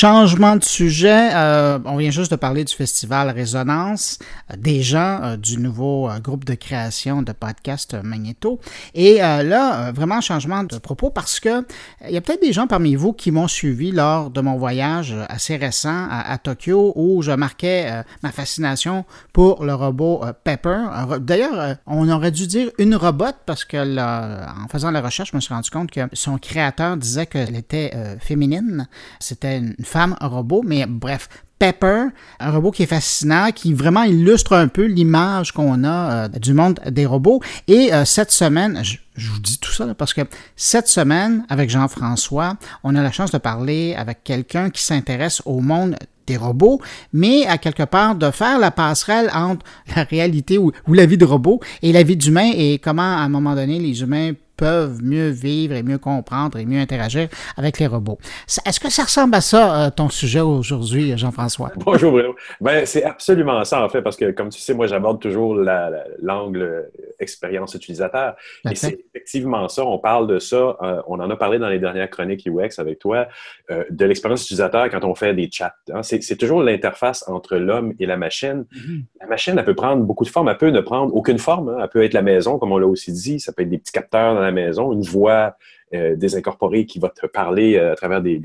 Changement de sujet, euh, on vient juste de parler du festival Résonance, euh, des gens euh, du nouveau groupe de création de podcast Magneto. Et là, vraiment changement de propos parce que il y a peut-être des gens parmi vous qui m'ont suivi lors de mon voyage assez récent à, Tokyo où je marquais ma fascination pour le robot Pepper. D'ailleurs, on aurait dû dire une robot parce que en faisant la recherche, je me suis rendu compte que son créateur disait qu'elle était féminine. C'était une femme robot, mais bref, Pepper, un robot qui est fascinant, qui vraiment illustre un peu l'image qu'on a euh, du monde des robots. Et euh, cette semaine, je, vous dis tout ça parce que cette semaine, avec Jean-François, on a la chance de parler avec quelqu'un qui s'intéresse au monde des robots, mais à quelque part de faire la passerelle entre la réalité ou, ou la vie de robot et la vie d'humain et comment à un moment donné les humains peuvent mieux vivre et mieux comprendre et mieux interagir avec les robots. Est-ce que ça ressemble à ça, euh, ton sujet aujourd'hui, Jean-François? Bonjour Bruno. Ben, c'est absolument ça en fait, parce que comme tu sais, moi j'aborde toujours l'angle expérience utilisateur. Et c'est effectivement ça, on parle de ça, euh, on en a parlé dans les dernières chroniques UX avec toi, euh, de l'expérience utilisateur quand on fait des chats. Hein. C'est toujours l'interface entre l'homme et la machine. Mm-hmm. La machine, elle peut prendre beaucoup de formes, elle peut ne prendre aucune forme. Hein. Elle peut être la maison, comme on l'a aussi dit, ça peut être des petits capteurs dans la maison, une voix euh, désincorporée qui va te parler à travers des,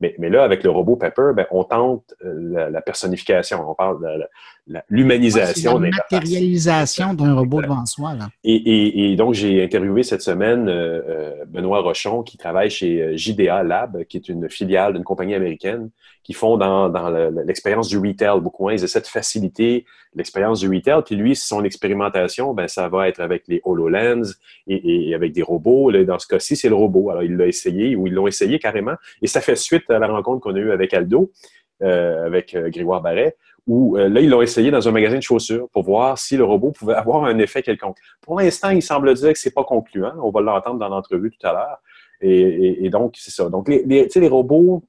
mais, mais, là, avec le robot Pepper, ben, on tente euh, la, personnification, on parle de l'humanisation. la matérialisation d'un robot devant soi. Là. Et, et, et, donc, j'ai interviewé cette semaine euh, euh, Benoît Rochon, qui travaille chez JDA Lab, qui est une filiale d'une compagnie américaine, qui font dans, dans l'expérience du retail beaucoup. Hein. Ils essaient de faciliter l'expérience du retail. Puis lui, son expérimentation, ben, ça va être avec les HoloLens et, et avec des robots. Là, dans ce cas-ci, c'est le robot. Alors, il l'a essayé ou ils l'ont essayé carrément. Et ça fait suite à la rencontre qu'on a eue avec Aldo, euh, avec euh, Grégoire Barret, où euh, là, ils l'ont essayé dans un magasin de chaussures pour voir si le robot pouvait avoir un effet quelconque. Pour l'instant, il semble dire que c'est pas concluant. On va l'entendre dans l'entrevue tout à l'heure. Et, et, donc, c'est ça. Donc, les, les, les robots,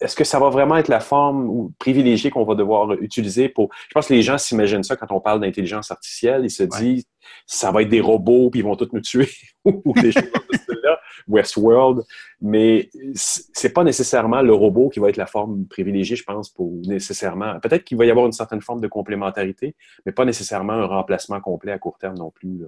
est-ce que ça va vraiment être la forme privilégiée qu'on va devoir utiliser pour. Je pense que les gens s'imaginent ça quand on parle d'intelligence artificielle. Ils se disent, ça va être des robots, puis ils vont tous nous tuer, ou des choses comme ça, Westworld. Mais c'est pas nécessairement le robot qui va être la forme privilégiée, je pense, pour nécessairement. Peut-être qu'il va y avoir une certaine forme de complémentarité, mais pas nécessairement un remplacement complet à court terme non plus.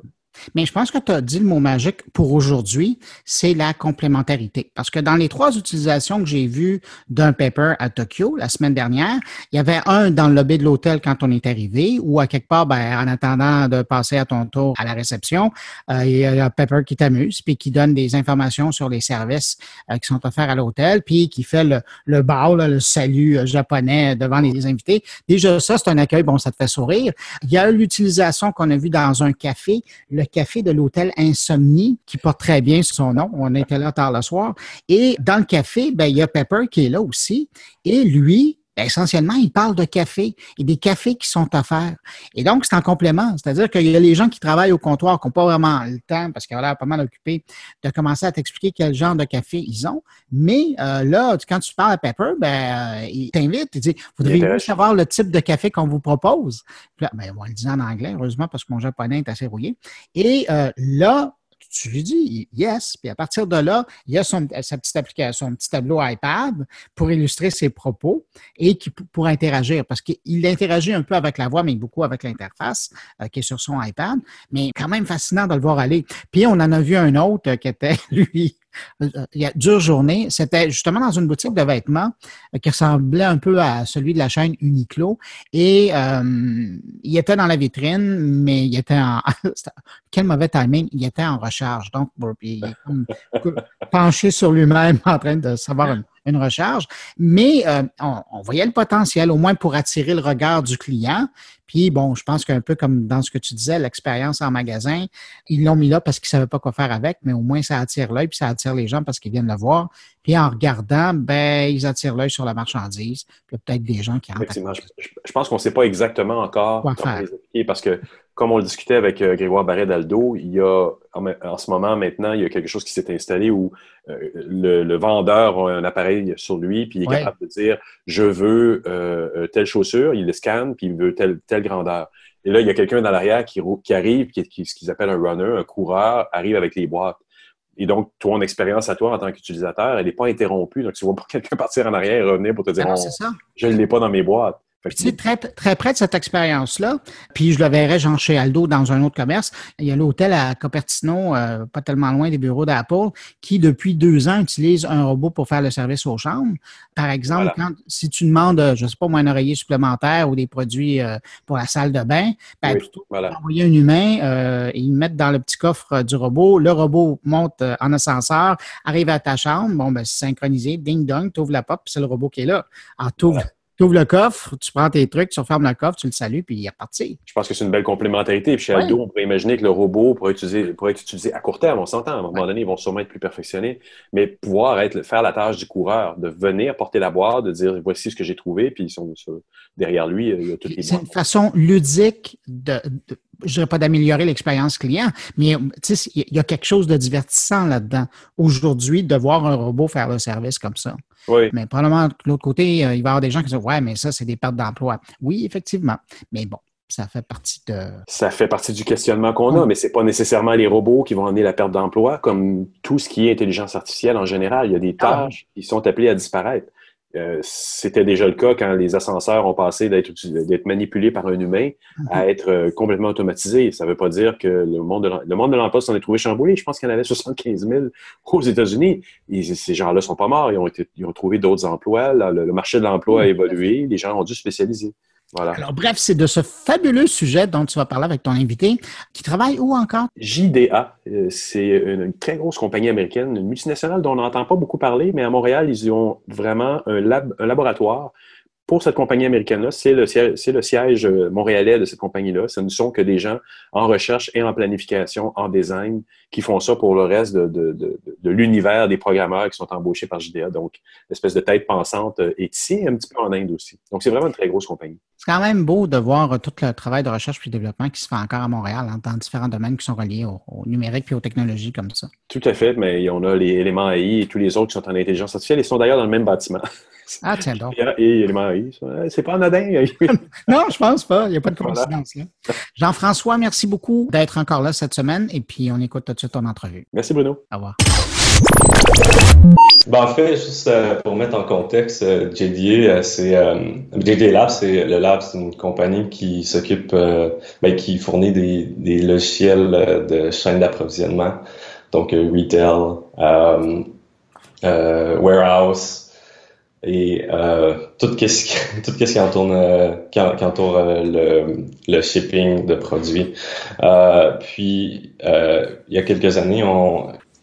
Mais je pense que tu as dit le mot magique pour aujourd'hui, c'est la complémentarité. Parce que dans les trois utilisations que j'ai vues d'un paper à Tokyo la semaine dernière, il y avait un dans le lobby de l'hôtel quand on est arrivé, ou à quelque part, ben, en attendant de passer à ton tour à la réception, euh, il y a un paper qui t'amuse, puis qui donne des informations sur les services euh, qui sont offerts à l'hôtel, puis qui fait le, le le salut euh, japonais devant les invités. Déjà, ça, c'est un accueil, bon, ça te fait sourire. Il y a l'utilisation qu'on a vue dans un café, le café de l'hôtel Insomnie, qui porte très bien son nom. On était là tard le soir. Et dans le café, ben, il y a Pepper qui est là aussi. Et lui, essentiellement, il parle de café et des cafés qui sont offerts. Et donc, c'est en complément. C'est-à-dire qu'il y a les gens qui travaillent au comptoir qui n'ont pas vraiment le temps, parce qu'ils ont l'air pas mal occupés, de commencer à t'expliquer quel genre de café ils ont. Mais euh, là, quand tu parles à Pepper, ben, euh, il t'invite, il dit Voudriez-vous savoir le type de café qu'on vous propose? Puis là, ben, on le dit en anglais, heureusement, parce que mon japonais est assez rouillé. Et euh, là, tu lui dis yes, puis à partir de là, il a son, sa petite application, son petit tableau iPad pour illustrer ses propos et qui, pour interagir, parce qu'il interagit un peu avec la voix, mais beaucoup avec l'interface euh, qui est sur son iPad, mais quand même fascinant de le voir aller. Puis on en a vu un autre qui était, lui, euh, dure journée. C'était justement dans une boutique de vêtements euh, qui ressemblait un peu à celui de la chaîne Uniqlo. Et euh, il était dans la vitrine, mais il était en. Quel mauvais timing! Il était en recharge. Donc, il est penché sur lui-même en train de savoir une recharge, mais euh, on, voyait le potentiel, au moins pour attirer le regard du client. Puis, bon, je pense qu'un peu comme dans ce que tu disais, l'expérience en magasin, ils l'ont mis là parce qu'ils ne savaient pas quoi faire avec, mais au moins ça attire l'œil, puis ça attire les gens parce qu'ils viennent le voir. Puis en regardant, ben, ils attirent l'œil sur la marchandise. Puis il y a peut-être des gens qui Effectivement, je, pense qu'on ne sait pas exactement encore quoi faire. parce que comme on le discutait avec euh, Grégoire Barret d'Aldo, il y a en, ce moment maintenant, il y a quelque chose qui s'est installé où euh, le, vendeur a un appareil sur lui, puis il est capable de dire je veux euh, telle chaussure, il le scanne, puis il veut telle, telle grandeur. Et là, il y a quelqu'un dans l'arrière qui, qui arrive, qui ce qu'ils appellent un runner, un coureur, arrive avec les boîtes. Et donc, ton expérience à toi en tant qu'utilisateur, elle n'est pas interrompue. Donc, tu ne vois pas quelqu'un partir en arrière et revenir pour te dire Ah, je ne l'ai pas dans mes boîtes. Sais, très, très près de cette expérience-là, puis je le verrais, genre, chez Aldo, dans un autre commerce. Il y a l'hôtel à Cupertino, euh, pas tellement loin des bureaux d'Apple, qui, depuis deux ans, utilise un robot pour faire le service aux chambres. Par exemple, Voilà. quand, si tu demandes, euh, je sais pas, moi, un oreiller supplémentaire ou des produits euh, pour la salle de bain, ben, Oui, plutôt voilà. envoyer un humain, euh, ils le mettent dans le petit coffre euh, du robot. Le robot monte euh, en ascenseur, arrive à ta chambre. Bon, ben, c'est synchronisé. Ding dong, tu ouvres la porte, puis c'est le robot qui est là. Alors, tu ouvres, le coffre, tu prends tes trucs, tu refermes le coffre, tu le salues, puis il est reparti. Je pense que c'est une belle complémentarité. Puis chez Ouais. Aldo, on pourrait imaginer que le robot pourrait, utiliser, pourrait être utilisé à court terme, on s'entend. À un moment donné, ils vont sûrement être plus perfectionnés. Mais pouvoir être, faire la tâche du coureur, de venir porter la boîte, de dire voici ce que j'ai trouvé, puis ils sont, derrière lui, il y a toutes les C'est une façon ludique de, de- je dirais pas d'améliorer l'expérience client, mais il y a quelque chose de divertissant là-dedans. Aujourd'hui, de voir un robot faire le service comme ça. Oui. Mais probablement, de l'autre côté, euh, il va y avoir des gens qui disent Ouais, mais ça, c'est des pertes d'emploi. Oui, effectivement. Mais bon, ça fait partie de. Ça fait partie du questionnement qu'on a, mais c'est pas nécessairement les robots qui vont amener la perte d'emploi, comme tout ce qui est intelligence artificielle en général. Il y a des Ah. tâches qui sont appelées à disparaître. Euh, C'était déjà le cas quand les ascenseurs ont passé d'être manipulés par un humain à être euh, complètement automatisés. Ça ne veut pas dire que le monde de l'emploi s'en est trouvé chamboulé. Je pense qu'il y en avait 75 000 aux États-Unis. Ces gens-là sont pas morts. Ils ont, été, ils ont trouvé d'autres emplois. Là, le, le marché de l'emploi a évolué. Les gens ont dû se spécialiser. Voilà. Alors, bref, c'est de ce fabuleux sujet dont tu vas parler avec ton invité, qui travaille où encore? JDA, euh, c'est une, une très grosse compagnie américaine, une multinationale dont on n'entend pas beaucoup parler, mais à Montréal, ils ont vraiment un, lab, un laboratoire pour cette compagnie américaine-là. C'est le, siège- euh, montréalais de cette compagnie-là. Ce ne sont que des gens en recherche et en planification, en design, qui font ça pour le reste de, l'univers des programmeurs qui sont embauchés par JDA. Donc, l'espèce de tête pensante euh, est ici un petit peu en Inde aussi. Donc, c'est vraiment une très grosse compagnie. C'est quand même beau de voir euh, tout le travail de recherche puis développement qui se fait encore à Montréal hein, dans différents domaines qui sont reliés au, au numérique puis aux technologies comme ça. Tout à fait, mais on a les éléments AI et tous les autres qui sont en intelligence artificielle. Ils sont d'ailleurs dans le même bâtiment. Ah, tiens donc. Et éléments AI, euh, c'est pas anodin. Non, je pense pas. Il n'y a pas de coïncidence là. Jean-François, merci beaucoup d'être encore là cette semaine et puis on écoute tout de suite ton entrevue. Merci Bruno. Au revoir. Ben, en fait, juste euh, pour mettre en contexte, euh, JDA, c'est JDA Labs, c'est le lab, c'est une compagnie qui s'occupe, euh, ben, qui fournit des, des logiciels de chaîne d'approvisionnement, donc euh, retail, euh, euh, warehouse et tout ce qui entoure le, le shipping de produits. Puis il y a quelques années,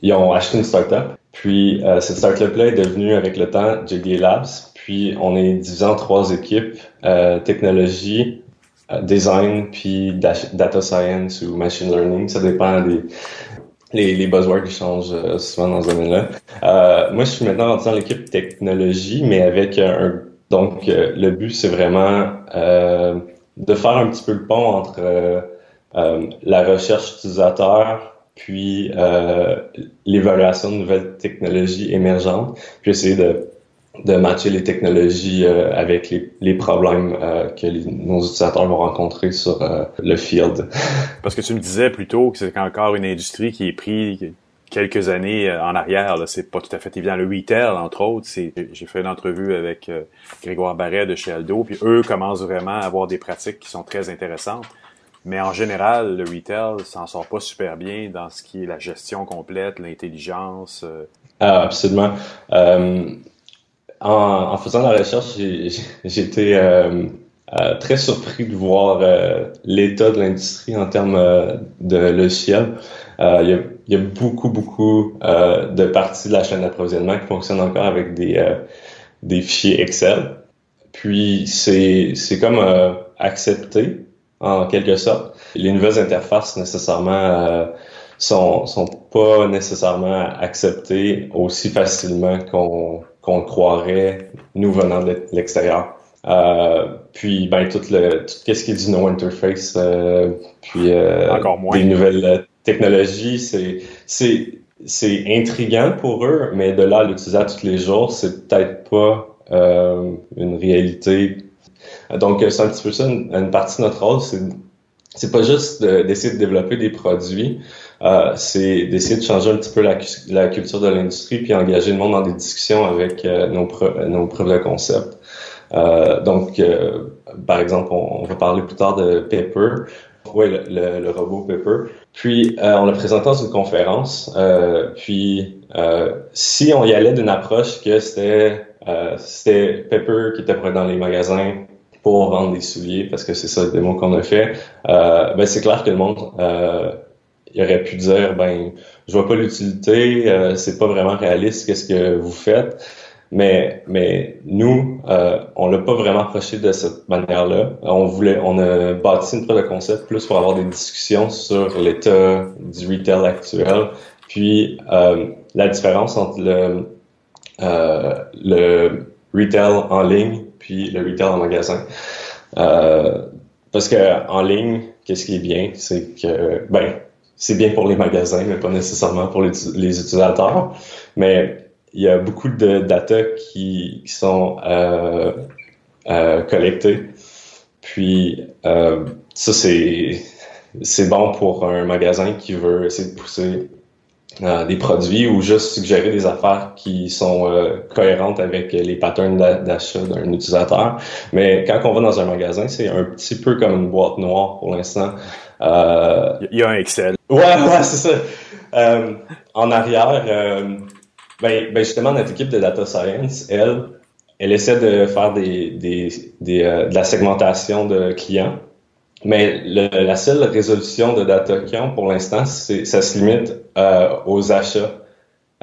ils ont acheté une startup. Puis cette startup-là est devenue avec le temps JDA Labs. Puis on est divisé en trois équipes technologie, design, puis da- data science ou machine learning. Ça dépend des les, buzzwords qui changent euh, souvent dans ce domaine-là. Euh, moi, je suis maintenant rentré dans l'équipe technologie, mais avec un donc euh, le but c'est vraiment euh, de faire un petit peu le pont entre euh, euh, la recherche utilisateur puis euh, l'évaluation de nouvelles technologies émergentes, puis essayer de, de matcher les technologies euh, avec les, les problèmes euh, que les- nos utilisateurs vont rencontrer sur euh, le field. Parce que tu me disais plus tôt que c'est encore une industrie qui est prise quelques années euh, en arrière. C'est pas tout à fait évident. Le retail, entre autres, j'ai fait une entrevue avec euh, Grégoire Barret de chez Aldo, puis eux commencent vraiment à avoir des pratiques qui sont très intéressantes. Mais en général, le retail s'en sort pas super bien dans ce qui est la gestion complète, l'intelligence. euh. Ah, absolument. Euh, en, en faisant la recherche, été euh, euh, très surpris de voir euh, l'état de l'industrie en termes euh, de logiciels. Euh, Il y, a, y a beaucoup, beaucoup euh, de parties de la chaîne d'approvisionnement qui fonctionnent encore avec des, des fichiers Excel. Puis c'est comme accepté en quelque sorte. Les nouvelles interfaces nécessairement sont sont pas nécessairement acceptées aussi facilement qu'on qu'on croirait nous venant de l'extérieur. Euh, puis ben tout le tout ce qui est du no interface euh, puis euh, Encore moins. des nouvelles euh, technologies c'est c'est c'est intriguant pour eux mais de là à l'utiliser tous les jours c'est peut-être pas euh, une réalité donc c'est un petit peu ça une, une partie de notre rôle c'est c'est pas juste de- d'essayer de développer des produits euh, c'est d'essayer de changer un petit peu la, culture de l'industrie puis engager le monde dans des discussions avec euh, nos, nos preuves de concept. Euh, donc, euh, par exemple, on, va parler plus tard de Pepper. Oui, le, le, robot Pepper? Puis, euh, on l'a présenté dans une conférence. puis, si on y allait d'une approche que c'était c'était Pepper qui était prêt dans les magasins pour vendre des souliers, parce que c'est ça le démo qu'on a fait, ben c'est clair que le monde il aurait pu dire ben je vois pas l'utilité, c'est pas vraiment réaliste qu'est-ce que vous faites. Mais, mais nous, euh, on l'a pas vraiment approché de cette manière-là. On voulait, on a bâti une preuve de concept plus pour avoir des discussions sur l'état du retail actuel, puis euh, la différence entre le, euh, le retail en ligne puis le retail en magasin. Euh, parce que en ligne, qu'est-ce qui est bien, c'est que ben c'est bien pour les magasins, mais pas nécessairement pour les, utilisateurs. Mais il y a beaucoup de data qui, sont euh, euh, collectées. Puis euh, ça, c'est c'est bon pour un magasin qui veut essayer de pousser des produits ou juste suggérer des affaires qui sont cohérentes avec les patterns d'achat d'un utilisateur. Mais quand on va dans un magasin, c'est un petit peu comme une boîte noire pour l'instant. Euh, il y a un Excel. Ouais, ouais, c'est ça. en arrière, ben, ben, justement, notre équipe de data science, elle, elle essaie de faire des, des, des euh, de la segmentation de clients. Mais la seule résolution de data client pour l'instant, ça se limite euh, aux achats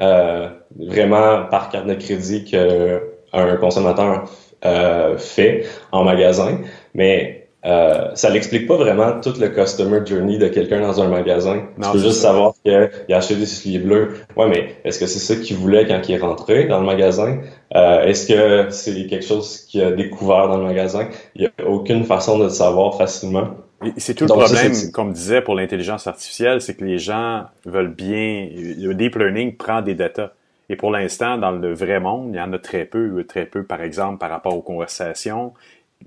euh, vraiment par carte de crédit qu'un consommateur euh, fait en magasin. Mais euh, ça l'explique pas vraiment tout le customer journey de quelqu'un dans un magasin. tu peux juste savoir qu'il a acheté des souliers bleus. Ouais, mais est-ce que c'est ça qu'il voulait quand il est rentré dans le magasin? Euh, est-ce que c'est quelque chose qu'il a découvert dans le magasin? Il n'y a aucune façon de le savoir facilement. C'est tout le problème, comme disait, pour l'intelligence artificielle, c'est que les gens veulent bien... Le deep learning prend des data. Et pour l'instant, dans le vrai monde, il y en a très peu, très peu, par exemple, par rapport aux conversations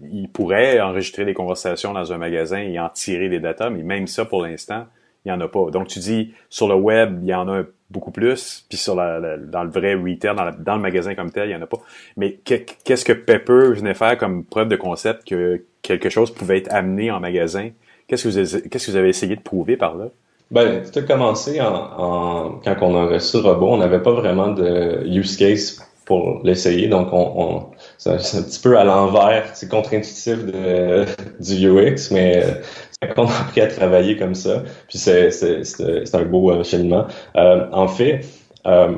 il pourrait enregistrer des conversations dans un magasin et en tirer des datas, mais même ça, pour l'instant, il n'y en a pas. Donc, tu dis, sur le web, il y en a beaucoup plus, puis sur la, dans le vrai retail, dans, dans, le magasin comme tel, il n'y en a pas. Mais qu'est-ce que Pepper venait faire comme preuve de concept que quelque chose pouvait être amené en magasin? Qu'est-ce que vous avez, qu'est-ce que vous avez essayé de prouver par là? Ben, tout a commencé en, en, quand on a reçu le robot, on n'avait pas vraiment de use case pour l'essayer. Donc, on, on c'est un, petit peu à l'envers, c'est contre-intuitif du UX, mais c'est qu'on a appris à travailler comme ça. Puis c'est, un beau euh, cheminement. Euh, en fait, euh,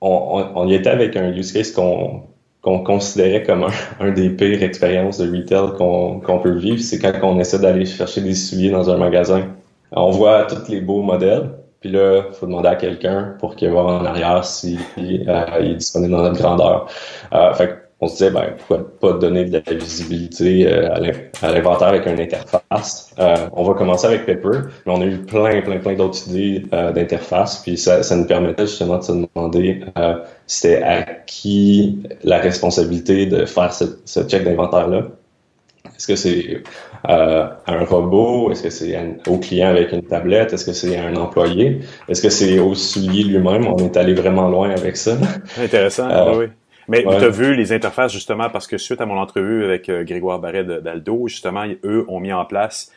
on, on, y était avec un use case qu'on qu'on considérait comme un, un, des pires expériences de retail qu'on qu'on peut vivre, c'est quand on essaie d'aller chercher des souliers dans un magasin. On voit tous les beaux modèles, puis là, il faut demander à quelqu'un pour qu'il voit en arrière s'il euh, est disponible dans notre grandeur. Euh, fait on se disait, ben, pourquoi pas donner de la visibilité euh, à l'inventaire avec une interface. Euh, on va commencer avec Pepper, mais on a eu plein, plein, plein d'autres idées euh, d'interface, puis ça, ça nous permettait justement de se demander c'était à qui la responsabilité de faire ce, ce check d'inventaire-là. Est-ce que c'est euh, un robot? Est-ce que c'est au client avec une tablette? Est-ce que c'est un employé? Est-ce que c'est au soulier lui-même? On est allé vraiment loin avec ça. Intéressant, euh, oui. Mais tu as vu les interfaces justement parce que suite à mon entrevue avec euh, Grégoire Barret d'Aldo, justement, eux ont mis en place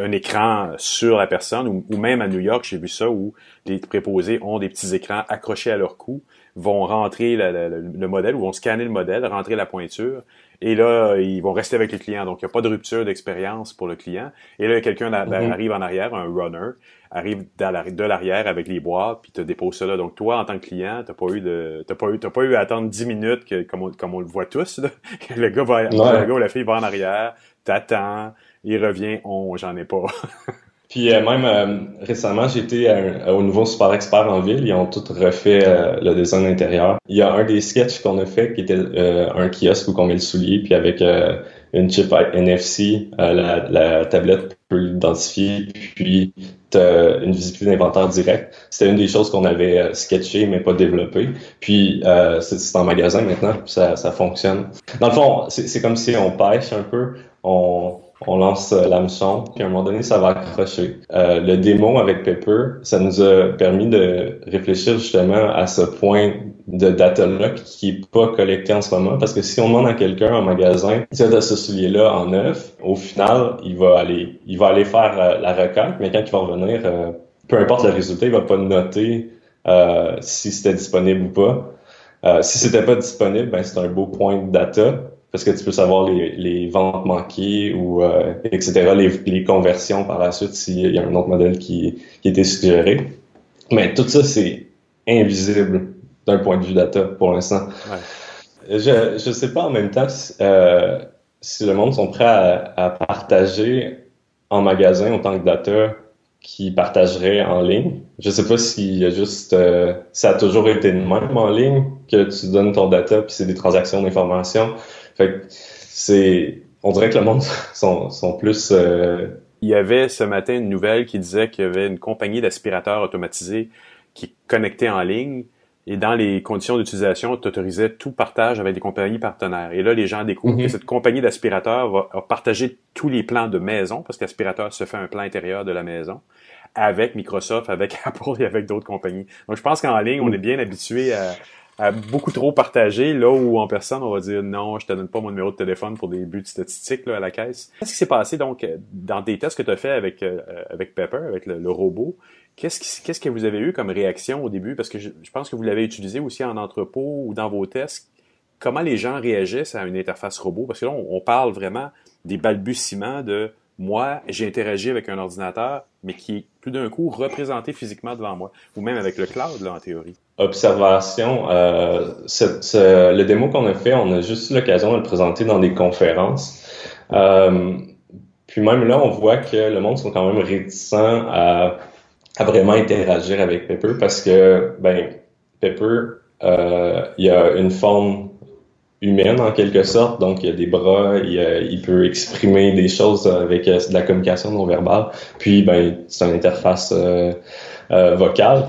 un écran sur la personne ou, même à New York, j'ai vu ça où les préposés ont des petits écrans accrochés à leur cou, vont rentrer le modèle ou vont scanner le modèle, rentrer la pointure et là, ils vont rester avec le client. Donc, il n'y a pas de rupture d'expérience pour le client. Et là, quelqu'un mm-hmm. arrive en arrière, un runner, arrive de l'arrière avec les boîtes, puis te dépose ça là. Donc, toi, en tant que client, t'as pas eu de, t'as pas eu, t'as pas eu à attendre 10 minutes que, comme on, comme on le voit tous, là. le gars va, le gars ou la fille va en arrière, t'attends, il revient, on, j'en ai pas. Puis euh, même euh, récemment, j'étais au nouveau Super Expert en ville. Ils ont tout refait euh, le design intérieur. Il y a un des sketchs qu'on a fait qui était un kiosque où on met le soulier, puis avec une chip NFC, la, la, tablette peut l'identifier, puis as une visibilité d'inventaire direct. C'était une des choses qu'on avait sketché mais pas développé. Puis c'est en magasin maintenant, puis ça, ça fonctionne. Dans le fond, c'est comme si on pêche un peu. On, on lance euh, l'hameçon, puis à un moment donné, ça va accrocher. Euh, le démo avec Pepper, ça nous a permis de réfléchir justement à ce point de data-là qui est pas collecté en ce moment, parce que si on demande à quelqu'un en magasin, tu as ce soulier-là en neuf, au final, il va aller, il va aller faire euh, la requête, mais quand il va revenir, euh, peu importe le résultat, il va pas noter si c'était disponible ou pas. si c'était pas disponible, ben c'est un beau point de data parce que tu peux savoir les, les ventes manquées ou euh, etc., les, les, conversions par la suite s'il y a un autre modèle qui, qui était suggéré. Mais tout ça, c'est invisible d'un point de vue data pour l'instant. Ouais. Je ne sais pas en même temps euh, si le monde sont prêts à, à, partager en magasin autant que data qui partagerait en ligne. Je sais pas s'il y a juste euh, ça a toujours été de même en ligne que tu donnes ton data puis c'est des transactions d'information fait c'est, on dirait que le monde sont, sont plus. Euh, Il y avait ce matin une nouvelle qui disait qu'il y avait une compagnie d'aspirateurs automatisés qui connectait en ligne et dans les conditions d'utilisation, tu autorisais tout partage avec des compagnies partenaires. Et là, les gens découvrent que mhm. cette compagnie d'aspirateurs va, partager tous les plans de maison, parce qu'aspirateur se fait un plan intérieur de la maison, avec Microsoft, avec Apple et avec d'autres compagnies. Donc, je pense qu'en ligne, on est bien habitué à, beaucoup trop partagé, là où en personne, on va dire non, je te donne pas mon numéro de téléphone pour des buts statistiques là, à la caisse. Qu'est-ce qui s'est passé donc euh, dans des tests que tu as fait avec, euh, avec Pepper, avec le, robot? Qu'est-ce, qu'est-ce que vous avez eu comme réaction au début? Parce que je, pense que vous l'avez utilisé aussi en entrepôt ou dans vos tests. Comment les gens réagissent à une interface robot? Parce que là, on, parle vraiment des balbutiements de moi, j'ai interagi avec un ordinateur, mais qui est tout d'un coup représenté physiquement devant moi, ou même avec le cloud, là, en théorie observation. Euh, le démo qu'on a fait, on a juste eu l'occasion de le présenter dans des conférences. Euh, puis même là, on voit que le monde sont quand même réticents à, à vraiment interagir avec Pepper parce que, ben, Pepper, euh, il a une forme humaine en quelque sorte, donc il y a des bras, il, il peut exprimer des choses avec euh, de la communication non verbale. Puis, ben, c'est une interface euh, euh, vocale.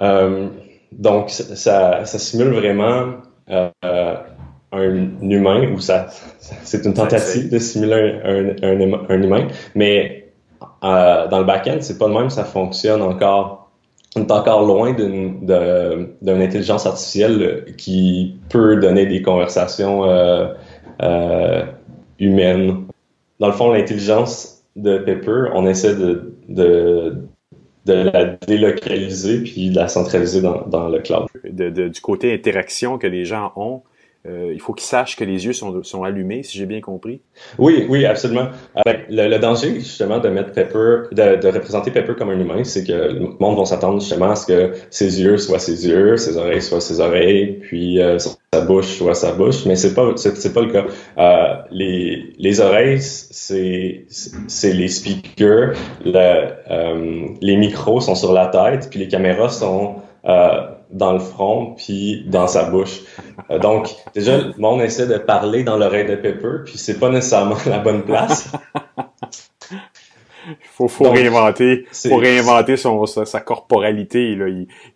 Euh, donc, ça, ça simule vraiment euh, un humain, ou ça, c'est une tentative de simuler un, un, un humain, mais euh, dans le back-end, c'est pas le même, ça fonctionne encore. On est encore loin d'une intelligence artificielle qui peut donner des conversations euh, euh, humaines. Dans le fond, l'intelligence de Pepper, on essaie de, de la délocaliser puis de la centraliser dans, le cloud. Du côté interaction que les gens ont, euh, il faut qu'ils sachent que les yeux sont, sont allumés, si j'ai bien compris. Oui, oui, absolument. Euh, le, danger, justement, de mettre Pepper, de, de, représenter Pepper comme un humain, c'est que le monde va s'attendre justement à ce que ses yeux soient ses yeux, ses oreilles soient ses oreilles, puis euh, sa bouche soit sa bouche, mais c'est pas c'est, pas le cas. Euh, les, les oreilles, c'est c'est les speakers, le, les micros sont sur la tête, puis les caméras sont dans le front puis dans sa bouche. Euh, donc, déjà, le monde essaie de parler dans l'oreille de Pepper, puis c'est pas nécessairement la bonne place. faut, faut réinventer, faut réinventer son, sa, corporalité. Là.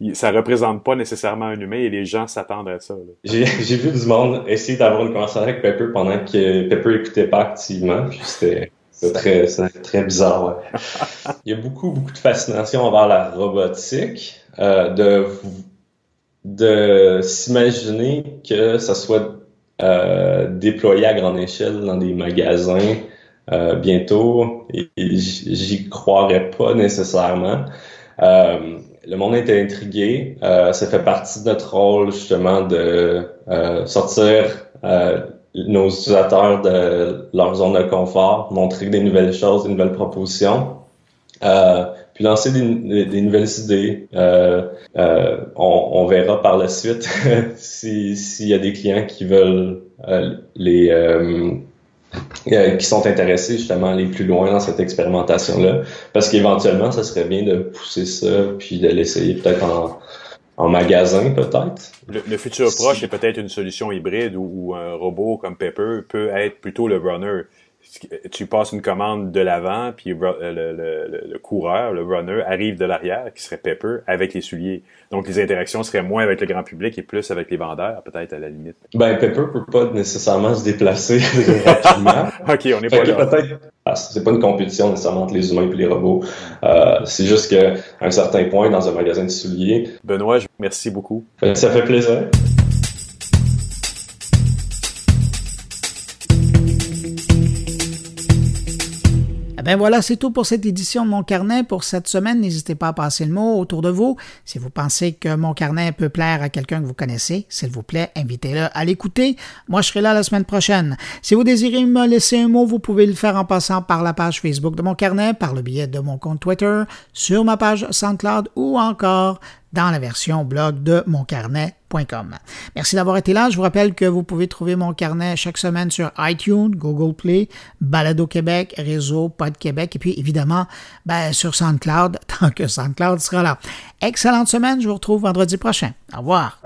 Il, ça représente pas nécessairement un humain et les gens s'attendent à ça. J'ai vu du monde essayer d'avoir une conversation avec Pepper pendant que Pepper écoutait pas activement, c'était très, très bizarre. Il y a beaucoup, beaucoup de fascination envers la robotique. Euh, de de s'imaginer que ça soit euh, déployé à grande échelle dans des magasins euh, bientôt, j'y croirais pas nécessairement. Euh, le monde est intrigué. ça fait partie de notre rôle justement de sortir nos utilisateurs de leur zone de confort, montrer des nouvelles choses, des nouvelles propositions. Euh, puis lancer des, des, nouvelles idées. Euh, euh, on, on, verra par la suite s'il y a des clients qui veulent euh, les qui sont intéressés justement à aller plus loin dans cette expérimentation-là. Parce qu'éventuellement, ça serait bien de pousser ça puis de l'essayer peut-être en, en magasin, peut-être. Le, futur proche est peut-être une solution hybride où, où, un robot comme Pepper peut être plutôt le runner tu passes une commande de l'avant, puis le, coureur, le runner, arrive de l'arrière, qui serait Pepper, avec les souliers. Donc, les interactions seraient moins avec le grand public et plus avec les vendeurs, peut-être, à la limite. Ben, Pepper peut pas nécessairement se déplacer rapidement. OK, on est pas là. Ah, c'est pas une compétition nécessairement entre les humains et les robots. Euh, c'est juste qu'à un certain point, dans un magasin de souliers... Benoît, merci beaucoup. Ça fait plaisir. Ben voilà, c'est tout pour cette édition de Mon Carnet pour cette semaine. N'hésitez pas à passer le mot autour de vous. Si vous pensez que Mon Carnet peut plaire à quelqu'un que vous connaissez, s'il vous plaît, invitez-le à l'écouter. Moi, je serai là la semaine prochaine. Si vous désirez me laisser un mot, vous pouvez le faire en passant par la page Facebook de Mon Carnet, par le biais de mon compte Twitter, sur ma page SoundCloud ou encore dans la version blog de moncarnet.com. Merci d'avoir été là. Je vous rappelle que vous pouvez trouver mon carnet chaque semaine sur iTunes, Google Play, Balado Québec, Réseau Pod Québec et puis évidemment ben, sur SoundCloud tant que SoundCloud sera là. Excellente semaine. Je vous retrouve vendredi prochain. Au revoir.